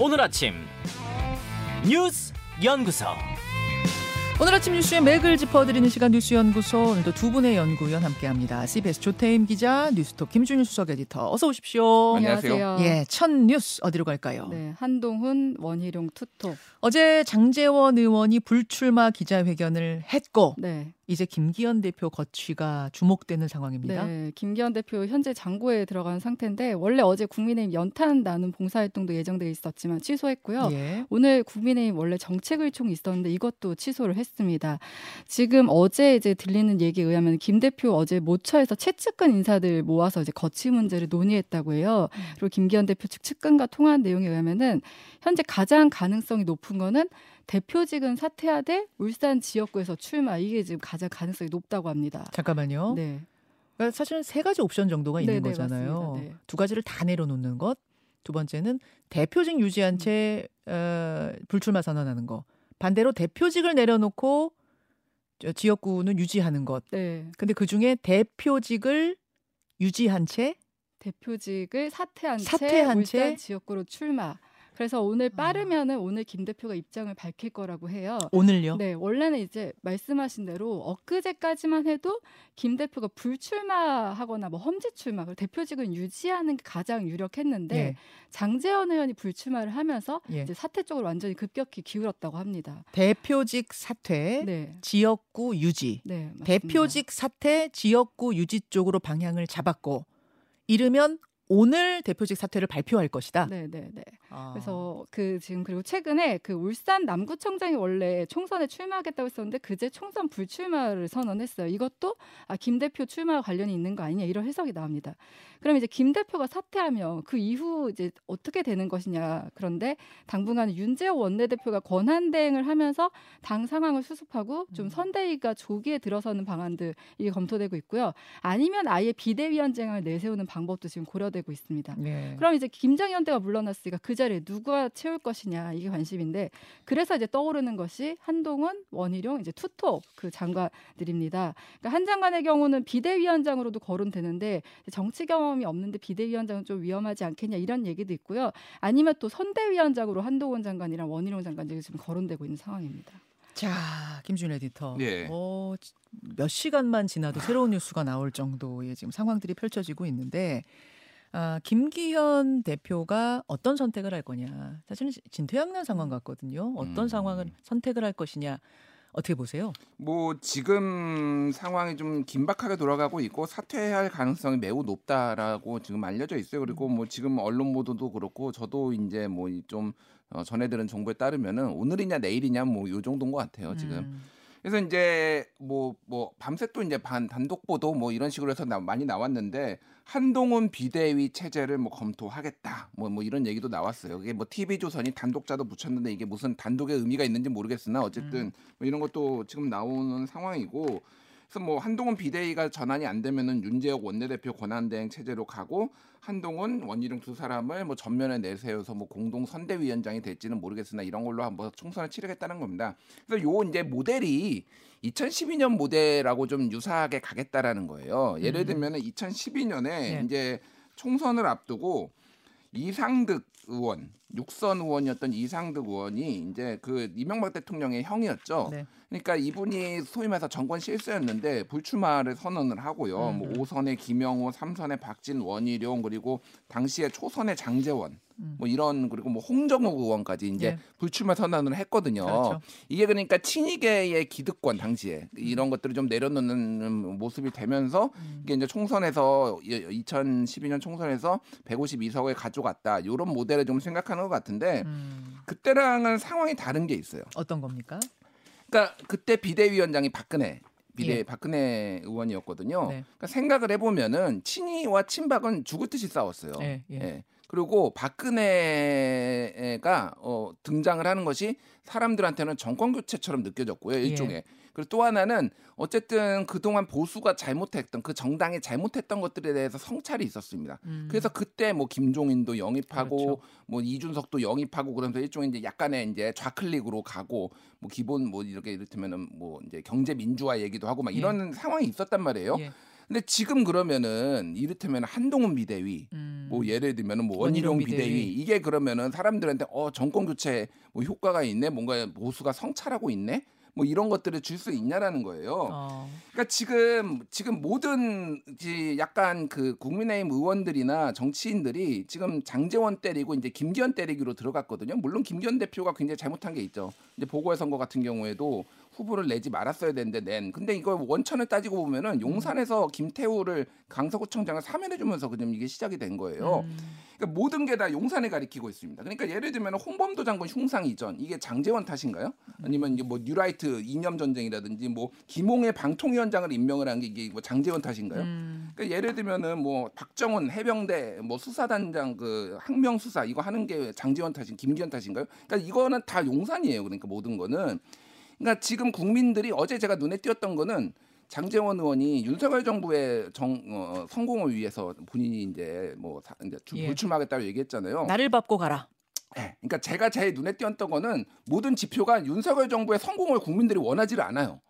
오늘 아침 뉴스 연구소 오늘 아침 뉴스의 맥을 짚어드리는 시간 뉴스 연구소 오늘도 두 분의 연구위원 함께합니다. CBS 조태임 기자, 뉴스톱 김준일 수석 에디터 어서 오십시오. 안녕하세요. 예, 첫 뉴스 어디로 갈까요? 네, 한동훈 원희룡 투톱. 어제 장제원 의원이 불출마 기자회견을 했고 네. 이제 김기현 대표 거취가 주목되는 상황입니다. 네, 김기현 대표 현재 장고에 들어간 상태인데 원래 어제 국민의힘 연탄 나눔 봉사활동도 예정돼 있었지만 취소했고요. 예. 오늘 국민의힘 원래 정책의총이 있었는데 이것도 취소를 했습니다. 지금 어제 이제 들리는 얘기에 의하면 김 대표 어제 모처에서 최측근 인사들 모아서 이제 거취 문제를 논의했다고 해요. 음. 그리고 김기현 대표 측 측근과 통화한 내용에 의하면은 현재 가장 가능성이 높은 거는 대표직은 사퇴하되 울산 지역구에서 출마 이게 지금 가장 가능성이 높다고 합니다. 잠깐만요. 네. 그러니까 사실은 세 가지 옵션 정도가 있는 네, 네, 거잖아요. 네. 두 가지를 다 내려놓는 것. 두 번째는 대표직 유지한 채 어, 불출마 선언하는 거. 반대로 대표직을 내려놓고 저 지역구는 유지하는 것. 네. 근데 그 중에 대표직을 유지한 채 대표직을 사퇴한, 사퇴한 채 울산 채? 지역구로 출마. 그래서 오늘 빠르면은 오늘 김 대표가 입장을 밝힐 거라고 해요. 오늘요. 네, 원래는 이제 말씀하신 대로 엊그제까지만 해도 김 대표가 불출마하거나 뭐 험지 출마, 대표직은 유지하는 게 가장 유력했는데 예. 장재원 의원이 불출마를 하면서 예. 이제 사퇴 쪽으로 완전히 급격히 기울었다고 합니다. 대표직 사퇴, 네, 지역구 유지. 네. 대표직 사퇴, 지역구 유지 쪽으로 방향을 잡았고 이르면 오늘 대표직 사퇴를 발표할 것이다. 네, 네, 네. 아. 그래서 그 지금 그리고 최근에 그 울산 남구청장이 원래 총선에 출마하겠다고 했었는데 그제 총선 불출마를 선언했어요. 이것도 아, 김 대표 출마와 관련이 있는 거 아니냐 이런 해석이 나옵니다. 그럼 이제 김 대표가 사퇴하면 그 이후 이제 어떻게 되는 것이냐. 그런데 당분간 윤재호 원내대표가 권한 대행을 하면서 당 상황을 수습하고 좀 음. 선대위가 조기에 들어서는 방안들 이게 검토되고 있고요. 아니면 아예 비대위원장을 내세우는 방법도 지금 고려 되고 있습니다. 네. 그럼 이제 김장현 대가 물러났으니까 그 자리에 누가 채울 것이냐 이게 관심인데 그래서 이제 떠오르는 것이 한동훈, 원희룡 이제 투톱 그 장관들입니다. 그러니까 한 장관의 경우는 비대위원장으로도 거론되는데 정치 경험이 없는데 비대위원장은 좀 위험하지 않겠냐 이런 얘기도 있고요. 아니면 또 선대위원장으로 한동훈 장관이랑 원희룡 장관이 지금 거론되고 있는 상황입니다. 자, 김준 에디터. 예. 어, 몇 시간만 지나도 새로운 뉴스가 나올 정도의 지금 상황들이 펼쳐지고 있는데 아, 김기현 대표가 어떤 선택을 할 거냐. 사실은 진퇴양난 상황 같거든요. 어떤 음. 상황을 선택을 할 것이냐. 어떻게 보세요? 뭐 지금 상황이 좀 긴박하게 돌아가고 있고 사퇴할 가능성이 매우 높다라고 지금 알려져 있어요. 그리고 뭐 지금 언론 보도도 그렇고 저도 이제 뭐좀 어, 전해 들은 정보에 따르면은 오늘이냐 내일이냐 뭐 요 정도인 것 같아요. 지금. 음. 그래서 이제 뭐 뭐 밤새 또 이제 반 단독 보도 뭐 이런 식으로 해서 나, 많이 나왔는데 한동훈 비대위 체제를 뭐 검토하겠다 뭐뭐 이런 얘기도 나왔어요. 이게 뭐 TV 조선이 단독자도 붙였는데 이게 무슨 단독의 의미가 있는지 모르겠으나 어쨌든 뭐 이런 것도 지금 나오는 상황이고 그래서 뭐 한동훈 비대위가 전환이 안 되면은 윤재혁 원내대표 권한대행 체제로 가고 한동훈 원희룡 두 사람을 뭐 전면에 내세워서 뭐 공동 선대위원장이 될지는 모르겠으나 이런 걸로 한번 총선을 치르겠다는 겁니다. 그래서 요 이제 모델이 2012년 모델하고 좀 유사하게 가겠다라는 거예요. 예를 음. 들면은 2012년에 네. 이제 총선을 앞두고 이상득 의원, 육선 의원이었던 이상득 의원이 이제 그 이명박 대통령의 형이었죠. 네. 그러니까 이분이 소위 말해서 정권 실세였는데 불출마를 선언을 하고요. 음. 뭐 5선의 김영호, 3선의 박진, 원희룡 그리고 당시에 초선의 장재원 음. 뭐 이런 그리고 뭐 홍정욱 의원까지 이제 예. 불출마 선언을 했거든요. 그렇죠. 이게 그러니까 친이계의 기득권 당시에 이런 것들을 좀 내려놓는 모습이 되면서 음. 이게 이제 총선에서 2012년 총선에서 152석을 가져갔다. 이런 모델을 좀 생각하는 것 같은데 음. 그때랑은 상황이 다른 게 있어요. 어떤 겁니까? 그러니까 그때 비대위원장이 박근혜 비대 예. 박근혜 의원이었거든요. 네. 그러니까 생각을 해보면은 친이와 친박은 죽을 듯이 싸웠어요. 예, 예. 예. 그리고 박근혜가 어, 등장을 하는 것이 사람들한테는 정권 교체처럼 느껴졌고요. 예. 일종의. 그리고 또 하나는 어쨌든 그동안 보수가 잘못했던 그 정당이 잘못했던 것들에 대해서 성찰이 있었습니다. 음. 그래서 그때 뭐 김종인도 영입하고 그렇죠. 뭐 이준석도 영입하고 그러면서 일종의 이제 약간의 이제 좌클릭으로 가고 뭐 기본 뭐 이렇게 이를테면은 뭐 이제 경제 민주화 얘기도 하고 막 예. 이런 상황이 있었단 말이에요. 예. 근데 지금 그러면은 이를테면 한동훈 비대위 음. 뭐 예를 들면은 뭐 원희룡 비대위. 비대위. 이게 그러면은 사람들한테 어 정권 교체 뭐 효과가 있네 뭔가 보수가 성찰하고 있네 뭐 이런 것들을 줄 수 있냐라는 거예요. 어. 그러니까 지금 지금 모든 약간 그 국민의힘 의원들이나 정치인들이 지금 장재원 때리고 이제 김기현 때리기로 들어갔거든요. 물론 김기현 대표가 굉장히 잘못한 게 있죠. 이제 보궐 선거 같은 경우에도 후보를 내지 말았어야 되는데 낸. 근데 이거 원천을 따지고 보면은 용산에서 김태우를 강서구청장을 사면해주면서 그냥 이게 시작이 된 거예요. 음. 그러니까 모든 게 다 용산에 가리키고 있습니다. 그러니까 예를 들면 홍범도 장군 흉상 이전 이게 장재원 탓인가요? 아니면 이제 뭐 뉴라이트 이념 전쟁이라든지 뭐 김홍의 방통위원장을 임명을 한 게 이게 뭐 장재원 탓인가요? 음. 그러니까 예를 들면은 뭐 박정훈 해병대 뭐 수사단장 그 항명 수사 이거 하는 게 장재원 탓인 김기현 탓인가요? 그러니까 이거는 다 용산이에요. 그러니까 모든 거는 그러니까 지금 국민들이 어제 제가 눈에 띄었던 거는 장재원 의원이 윤석열 정부의 정 어, 성공을 위해서 본인이 이제 뭐 사, 이제 주- 예. 불출마하겠다고 얘기했잖아요. 나를 밟고 가라. 예. 그러니까 제가 제일 눈에 띄었던 거는 모든 지표가 윤석열 정부의 성공을 국민들이 원하지를 않아요.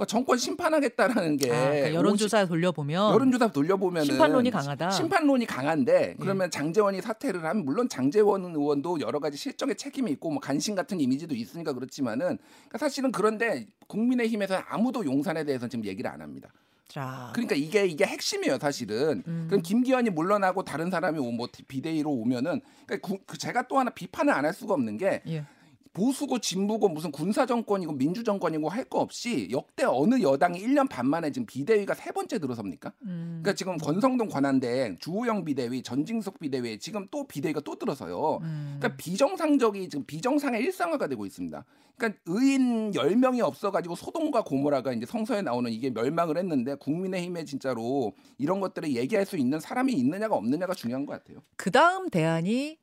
그러니까 정권 심판하겠다라는 게 아, 그러니까 여론조사 돌려보면 여론조사 돌려보면 심판론이 강하다. 심판론이 강한데 그러면 장재원이 사퇴를 하면 물론 장재원 의원도 여러 가지 실적에 책임이 있고 뭐 간신 같은 이미지도 있으니까 그렇지만은 그러니까 사실은 그런데 국민의힘에서 아무도 용산에 대해서 지금 얘기를 안 합니다. 자, 그러니까 이게 이게 핵심이에요, 사실은. 음. 그럼 김기현이 물러나고 다른 사람이 오- 뭐 비대위로 오면은 그러니까 구- 그 제가 또 하나 비판을 안 할 수가 없는 게 예. 보수고 진보고 무슨 군사 정권이고 민주 정권이고 할 거 없이 역대 어느 여당이 1년 반 만에 지금 비대위가 세 번째 들어섭니까? 음. 그러니까 지금 권성동 관한대 주호영 비대위, 전징석 비대위 지금 또 비대위가 또 들어서요. 음. 그러니까 비정상적이 지금 비정상의 일상화가 되고 있습니다. 그러니까 의인 10명이 없어 가지고 소동과 고모라가 이제 성서에 나오는 이게 멸망을 했는데 국민의 힘에 진짜로 이런 것들을 얘기할 수 있는 사람이 있느냐가 없느냐가 중요한 것 같아요. 그 다음 대안이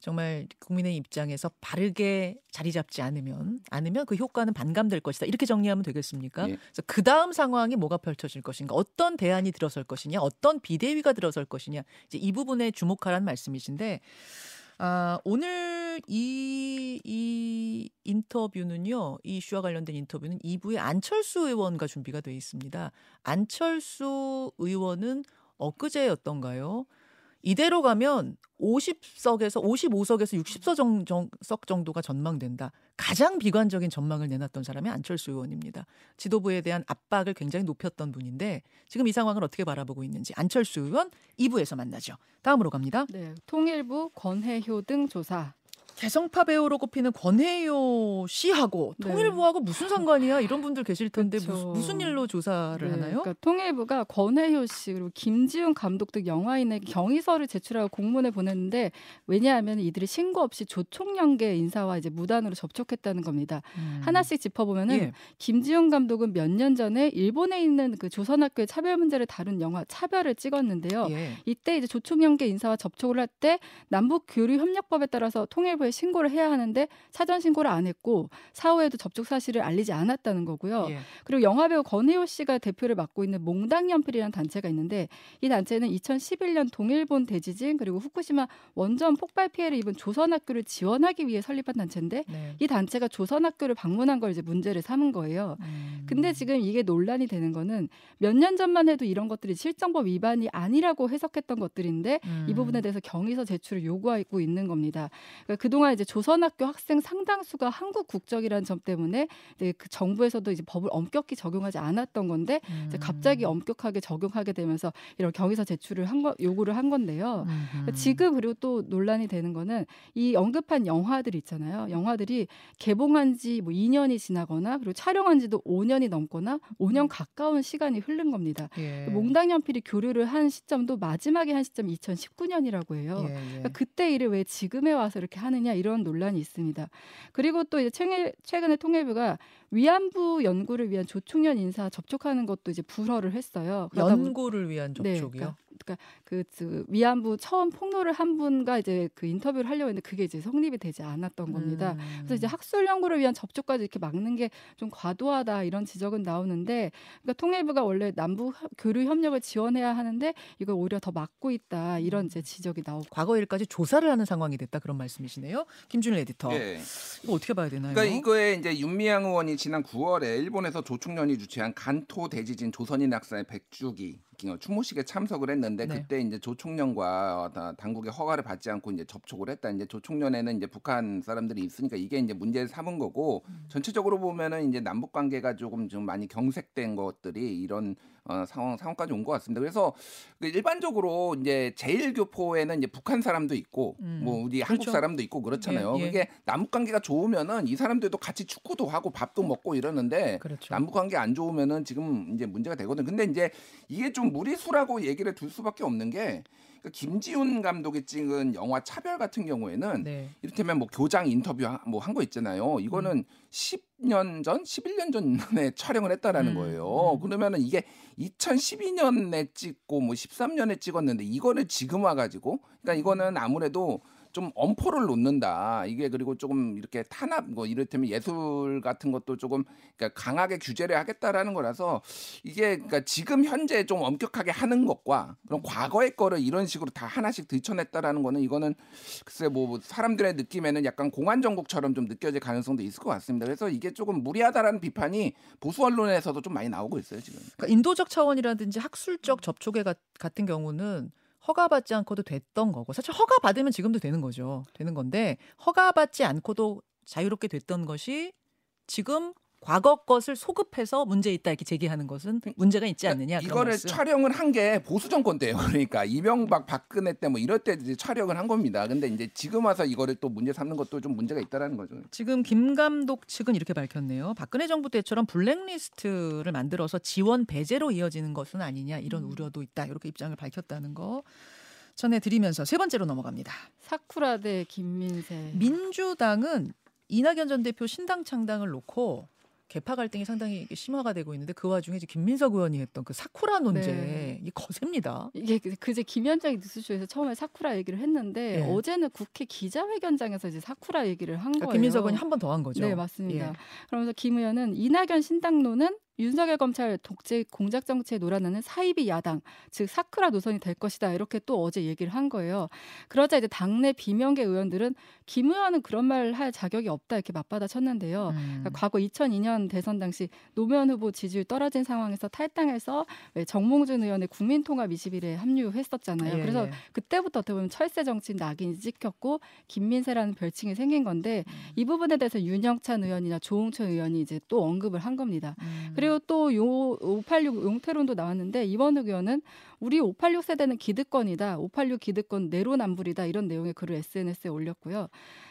정말 국민의 입장에서 바르게 자리 잡지 않으면 않으면 그 효과는 반감될 것이다. 이렇게 정리하면 되겠습니까? 예. 그래서 그 다음 상황이 뭐가 펼쳐질 것인가, 어떤 대안이 들어설 것이냐, 어떤 비대위가 들어설 것이냐, 이제 이 부분에 주목하라는 말씀이신데. 아, 오늘 이, 이 인터뷰는요, 이 이슈와 관련된 인터뷰는 2부에 안철수 의원과 준비가 돼 있습니다. 안철수 의원은 엊그제였던가요? 이대로 가면 50석에서 55석에서 60석 정, 정도가 전망된다. 가장 비관적인 전망을 내놨던 사람이 안철수 의원입니다. 지도부에 대한 압박을 굉장히 높였던 분인데 지금 이 상황을 어떻게 바라보고 있는지 안철수 의원 2부에서 만나죠. 다음으로 갑니다. 네, 통일부 권혜효 등 조사. 개성파 배우로 꼽히는 권혜요 씨하고 네. 통일부하고 무슨 상관이야? 이런 분들 계실 텐데. 무슨, 무슨 일로 조사를 네, 하나요? 그러니까 통일부가 권혜효 씨 그리고 김지훈 감독 등 영화인에게 경위서를 제출하고 공문을 보냈는데 왜냐하면 이들이 신고 없이 조총련계 인사와 이제 무단으로 접촉했다는 겁니다. 음. 하나씩 짚어보면은 예. 김지훈 감독은 몇 년 전에 일본에 있는 그 조선학교의 차별 문제를 다룬 영화 차별을 찍었는데요. 예. 이때 이제 조총련계 인사와 접촉을 할 때 남북 교류 협력법에 따라서 통일부 에 신고를 해야 하는데 사전 신고를 안 했고 사후에도 접촉 사실을 알리지 않았다는 거고요. 예. 그리고 영화배우 권혜호 씨가 대표를 맡고 있는 몽당연필이라는 단체가 있는데 이 단체는 2011년 동일본 대지진 그리고 후쿠시마 원전 폭발 피해를 입은 조선학교를 지원하기 위해 설립한 단체인데 네. 이 단체가 조선학교를 방문한 걸 이제 문제를 삼은 거예요. 음. 근데 지금 이게 논란이 되는 거는 몇 년 전만 해도 이런 것들이 실정법 위반이 아니라고 해석했던 것들인데 이 음. 부분에 대해서 경위서 제출을 요구하고 있는 겁니다. 그러니까 그동 안 이제 조선학교 학생 상당수가 한국 국적이라는 점 때문에 이제 그 정부에서도 이제 법을 엄격히 적용하지 않았던 건데 음. 갑자기 엄격하게 적용하게 되면서 이런 경위서 제출을 한 거 요구를 한 건데요. 그러니까 지금 그리고 또 논란이 되는 거는 이 언급한 영화들 있잖아요. 영화들이 개봉한 지 뭐 2년이 지나거나 그리고 촬영한 지도 5년이 넘거나 5년 가까운 시간이 흐른 겁니다. 예. 몽당연필이 교류를 한 시점도 마지막에 한 시점이 2019년이라고 해요. 예, 예. 그러니까 그때 일을 왜 지금에 와서 이렇게 하느냐 이런 논란이 있습니다. 그리고 또 이제 최근, 최근에 통일부가 위안부 연구를 위한 조총련 인사 접촉하는 것도 이제 불허를 했어요. 연구를 위한 네, 접촉이요. 그러니까, 그러니까 그, 그 위안부 처음 폭로를 한 분과 이제 그 인터뷰를 하려고 했는데 그게 이제 성립이 되지 않았던 겁니다. 음. 그래서 이제 학술 연구를 위한 접촉까지 이렇게 막는 게 좀 과도하다 이런 지적은 나오는데 그러니까 통일부가 원래 남북 협- 교류 협력을 지원해야 하는데 이걸 오히려 더 막고 있다 이런 이제 지적이 나오고 과거 일까지 조사를 하는 상황이 됐다 그런 말씀이시네요. 김준일 에디터. 예. 이거 어떻게 봐야 되나요? 그러니까 이거에 이제 윤미향 의원이 지난 9월에 일본에서 조총련이 주최한 간토 대지진 조선인 학사의 백주기 추모식에 참석을 했는데 네. 그때 이제 조 총련과 어, 다- 당국의 허가를 받지 않고 이제 접촉을 했다. 이제 조 총련에는 이제 북한 사람들이 있으니까 이게 이제 문제를 삼은 거고 음. 전체적으로 보면은 이제 남북 관계가 조금 좀 많이 경색된 것들이 이런 어, 상황 상황까지 온 것 같습니다. 그래서 그 일반적으로 이제 제일 교포에는 이제 북한 사람도 있고 음. 뭐 우리 한국 그렇죠. 사람도 있고 그렇잖아요. 예, 예. 그게 남북 관계가 좋으면은 이 사람들도 같이 축구도 하고 밥도 먹고 이러는데 그렇죠. 남북 관계 안 좋으면은 지금 이제 문제가 되거든. 근데 이제 이게 좀 무리수라고 얘기를 둘 수밖에 없는 게 그러니까 김지훈 감독이 찍은 영화 차별 같은 경우에는 네. 이를테면 뭐 교장 인터뷰 뭐 한 거 있잖아요. 이거는 10년 전, 11년 전에 촬영을 했다라는 음, 거예요. 음. 그러면은 이게 2012년에 찍고 뭐 13년에 찍었는데 이거를 지금 와 가지고 그러니까 이거는 아무래도 좀 엄포를 놓는다. 이게 그리고 조금 이렇게 탄압 뭐 이를테면 예술 같은 것도 조금 그러니까 강하게 규제를 하겠다라는 거라서 이게 그러니까 지금 현재 좀 엄격하게 하는 것과 그럼 과거의 거를 이런 식으로 다 하나씩 들춰냈다라는 거는 이거는 글쎄 뭐 사람들의 느낌에는 약간 공안 정국처럼 좀 느껴질 가능성도 있을 것 같습니다. 그래서 이게 조금 무리하다라는 비판이 보수 언론에서도 좀 많이 나오고 있어요 지금. 그러니까 인도적 차원이라든지 학술적 접촉에 가- 같은 경우는 허가받지 않고도 됐던 거고 사실 허가 받으면 지금도 되는 거죠. 되는 건데 허가받지 않고도 자유롭게 됐던 것이 지금 과거 것을 소급해서 문제 있다 이렇게 제기하는 것은 문제가 있지 않느냐 그러니까 이거를 말씀. 촬영을 한 게 보수 정권 때예요. 그러니까 이명박 박근혜 때 뭐 이럴 때 이제 촬영을 한 겁니다. 근데 이제 지금 와서 이거를 또 문제 삼는 것도 좀 문제가 있다라는 거죠. 지금 김 감독 측은 이렇게 밝혔네요. 박근혜 정부 때처럼 블랙리스트를 만들어서 지원 배제로 이어지는 것은 아니냐 이런 우려도 있다. 이렇게 입장을 밝혔다는 거 전해드리면서 세 번째로 넘어갑니다. 사쿠라 대 김민세. 민주당은 이낙연 전 대표 신당 창당을 놓고 개파 갈등이 상당히 심화가 되고 있는데 그 와중에 이제 김민석 의원이 했던 그 사쿠라 논제 네. 이게 거셉니다. 이게 그- 그제 김현장이 뉴스쇼에서 처음에 사쿠라 얘기를 했는데 예. 어제는 국회 기자회견장에서 이제 사쿠라 얘기를 한 그러니까 거예요. 김민석 의원이 한 번 더 한 거죠. 네, 맞습니다. 예. 그러면서 김 의원은 이낙연 신당론은 윤석열 검찰 독재 공작 정치에 놀아나는 사이비 야당, 즉 사크라 노선이 될 것이다. 이렇게 또 어제 얘기를 한 거예요. 그러자 이제 당내 비명계 의원들은 김 의원은 그런 말 할 자격이 없다 이렇게 맞받아 쳤는데요. 음. 그러니까 과거 2002년 대선 당시 노무현 후보 지지율 떨어진 상황에서 탈당해서 왜 정몽준 의원의 국민통합 21에 합류했었잖아요. 예, 그래서 예. 그때부터 어떻게 보면 철새 정치인 낙인이 찍혔고 김민세라는 별칭이 생긴 건데 음. 이 부분에 대해서 윤영찬 의원이나 조홍천 의원이 이제 또 언급을 한 겁니다. 음. 그리고 또 요 586 용태론도 나왔는데 이원욱 의원은 우리 586 세대는 기득권이다. 586 기득권 내로남불이다. 이런 내용의 글을 SNS에 올렸고요.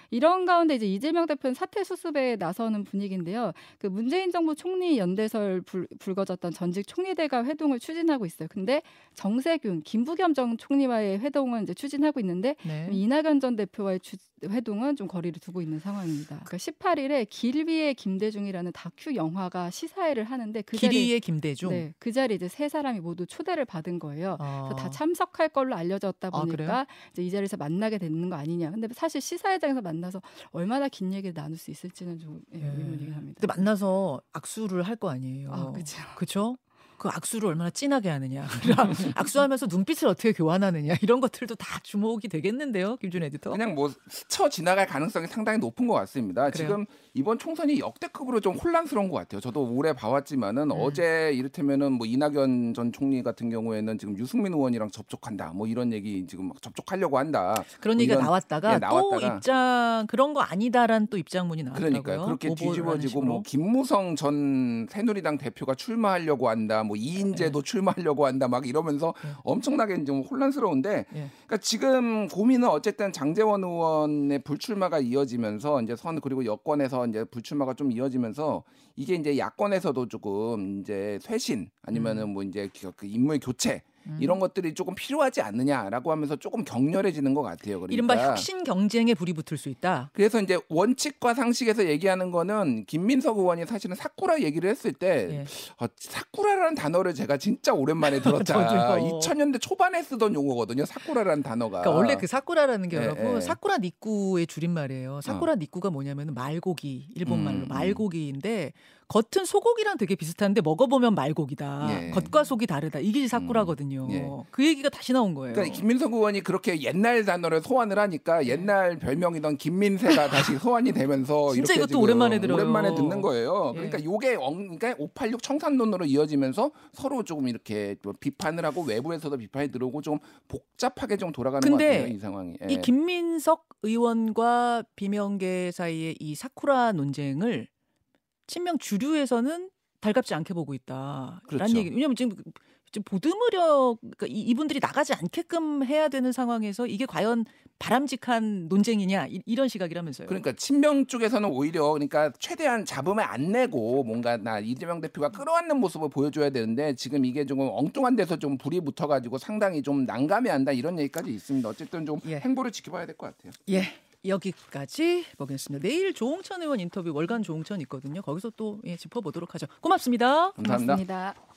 이런 가운데 이제 이재명 대표는 사퇴 수습에 나서는 분위기인데요. 그 문재인 정부 총리 연대설 불, 불거졌던 전직 총리들과 회동을 추진하고 있어요. 근데 정세균, 김부겸 전 총리와의 회동은 이제 추진하고 있는데 네. 이낙연 전 대표와의 추- 회동은 좀 거리를 두고 있는 상황입니다. 그러니까 18일에 길 위의 김대중이라는 다큐 영화가 시사회를 하는데 그 자리 길이의 김대중. 네, 그 자리에 이제 세 사람이 모두 초대를 받은 거예요. 아. 그래서 다 참석할 걸로 알려졌다 아? 보니까 이제 이 자리에서 만나게 되는 거 아니냐. 근데 사실 시사회장에서 만 나서 얼마나 긴 얘기를 나눌 수 있을지는 좀 예, 예. 의문이긴 합니다. 근데 만나서 악수를 할 거 아니에요. 아, 그렇죠. 그렇죠? 그 악수를 얼마나 진하게 하느냐. 악수하면서 눈빛을 어떻게 교환하느냐. 이런 것들도 다 주목이 되겠는데요. 김준 에디터. 그냥 뭐 스쳐 지나갈 가능성이 상당히 높은 것 같습니다. 그래요? 지금 이번 총선이 역대급으로 좀 혼란스러운 것 같아요. 저도 오래 봐왔지만은 음. 어제 이를테면은 뭐 이낙연 전 총리 같은 경우에는 지금 유승민 의원이랑 접촉한다. 뭐 이런 얘기 지금 막 접촉하려고 한다. 그런 뭐 얘기가 나왔다가, 예, 나왔다가. 또 입장 그런 거 아니다라는 또 입장문이 나왔다고요. 그러니까 그렇게 뒤집어지고. 뭐 김무성 전 새누리당 대표가 출마하려고 한다. 뭐 이인재도 출마하려고 한다. 막 이러면서 네. 엄청나게 좀 혼란스러운데 예. 그러니까 지금 고민은 어쨌든 장재원 의원의 불출마가 이어지면서 이제 선 그리고 여권에서 이제 불출마가 좀 이어지면서 이게 이제 야권에서도 조금 이제 쇄신 아니면은 뭐 이제 그 인물 교체 음. 이런 것들이 조금 필요하지 않느냐라고 하면서 조금 격렬해지는 것 같아요. 그러니까 이른바 혁신 경쟁에 불이 붙을 수 있다. 그래서 이제 원칙과 상식에서 얘기하는 거는 김민석 의원이 사실은 사쿠라 얘기를 했을 때 예. 어, 사쿠라라는 단어를 제가 진짜 오랜만에 들었다. 저도요. 2000년대 초반에 쓰던 용어거든요. 사쿠라라는 단어가. 그러니까 원래 그 사쿠라라는 게 예, 여러분 예. 사쿠라 니꾸의 줄임말이에요. 사쿠라 니꾸가 뭐냐면 말고기 일본 말로 음, 음. 말고기인데 겉은 소고기랑 되게 비슷한데 먹어보면 말고기다. 예. 겉과 속이 다르다. 이게 사쿠라거든요. 음, 예. 그 얘기가 다시 나온 거예요. 그러니까 김민석 의원이 그렇게 옛날 단어를 소환을 하니까 옛날 별명이던 김민세가 다시 소환이 되면서 진짜 이것도 오랜만에 들어요. 오랜만에 듣는 거예요. 예. 그러니까 요게 엉, 그러니까 586 청산론으로 이어지면서 서로 조금 이렇게 뭐 비판을 하고 외부에서도 비판이 들어오고 좀 복잡하게 좀 돌아가는 것 같아요 이 상황이. 예. 이 김민석 의원과 비명계 사이의 이 사쿠라 논쟁을 친명 주류에서는 달갑지 않게 보고 있다. 라는 그렇죠. 얘기. 왜냐면 지금 지금 보듬으려 그러니까 이- 이분들이 나가지 않게끔 해야 되는 상황에서 이게 과연 바람직한 논쟁이냐 이, 이런 시각이라면서요. 그러니까 친명 쪽에서는 오히려 그러니까 최대한 잡음을 안 내고 뭔가 나 이재명 대표가 끌어안는 모습을 보여줘야 되는데 지금 이게 조금 엉뚱한 데서 좀 불이 붙어가지고 상당히 좀 난감해한다 이런 얘기까지 있습니다. 어쨌든 좀 예. 행보를 지켜봐야 될 것 같아요. 예. 여기까지 보겠습니다. 내일 조홍천 의원 인터뷰 월간 조홍천 있거든요. 거기서 또 예, 짚어보도록 하죠. 고맙습니다. 감사합니다. 고맙습니다.